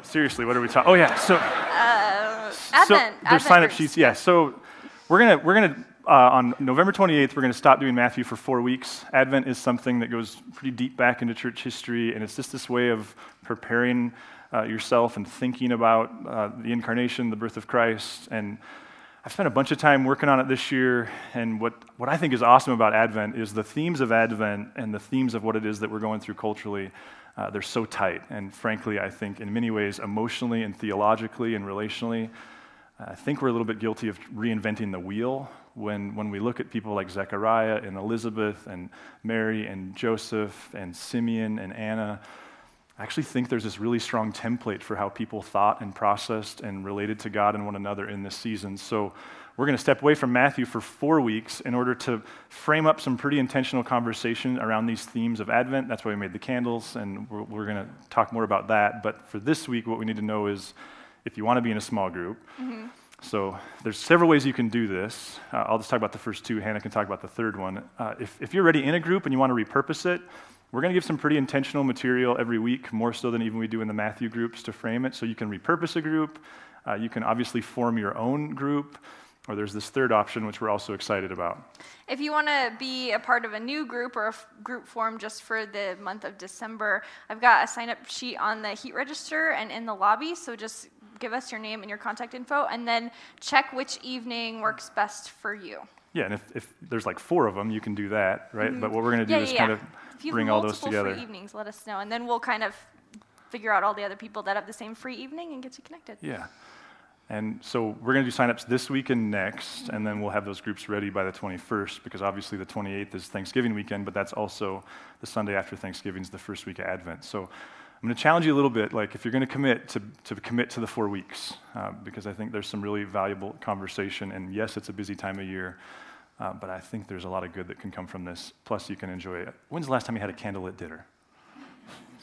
But seriously, what are we talking? Oh yeah, so Uh, so Advent. there's Advent sign up sheets. Yeah, so we're gonna we're gonna uh, on November 28th we're gonna stop doing Matthew for four weeks. Advent is something that goes pretty deep back into church history, and it's just this way of preparing uh, yourself and thinking about uh, the incarnation, the birth of Christ, and I've spent a bunch of time working on it this year, and what, what I think is awesome about Advent is the themes of Advent and the themes of what it is that we're going through culturally. Uh, they're so tight, and frankly, I think in many ways, emotionally and theologically and relationally, I think we're a little bit guilty of reinventing the wheel when, when we look at people like Zechariah and Elizabeth and Mary and Joseph and Simeon and Anna. I actually think there's this really strong template for how people thought and processed and related to God and one another in this season. So we're going to step away from Matthew for four weeks in order to frame up some pretty intentional conversation around these themes of Advent. That's why we made the candles, and we're, we're going to talk more about that. But for this week, what we need to know is if you want to be in a small group, so there's several ways you can do this. Uh, I'll just talk about the first two. Hannah can talk about the third one. Uh, if, if you're already in a group and you want to repurpose it, we're going to give some pretty intentional material every week, more so than even we do in the Matthew groups to frame it. So you can repurpose a group. Uh, you can obviously form your own group. Or there's this third option, which we're also excited about. If you want to be a part of a new group or a f- group form just for the month of December, I've got a sign up sheet on the heat register and in the lobby. So just give us your name and your contact info, and then check which evening works best for you. Yeah, and if, if there's like four of them, you can do that, right? But what we're going to do yeah, is yeah, kind yeah. of if you have bring all those together. free evenings, let us know, and then we'll kind of figure out all the other people that have the same free evening and get you connected. Yeah. And so we're going to do signups this week and next, and then we'll have those groups ready by the 21st, because obviously the 28th is Thanksgiving weekend, but that's also the Sunday after Thanksgiving is the first week of Advent. So I'm going to challenge you a little bit, like if you're going to commit, to, to commit to the four weeks, uh, because I think there's some really valuable conversation, and yes, it's a busy time of year, uh, but I think there's a lot of good that can come from this. Plus, you can enjoy it. When's the last time you had a candlelit dinner?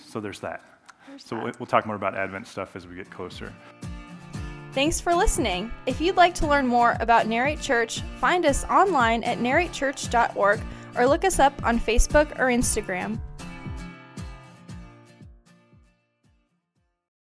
So there's that. There's So that. we'll, we'll talk more about Advent stuff as we get closer. Thanks for listening. If you'd like to learn more about Narrate Church, find us online at narratechurch.org or look us up on Facebook or Instagram.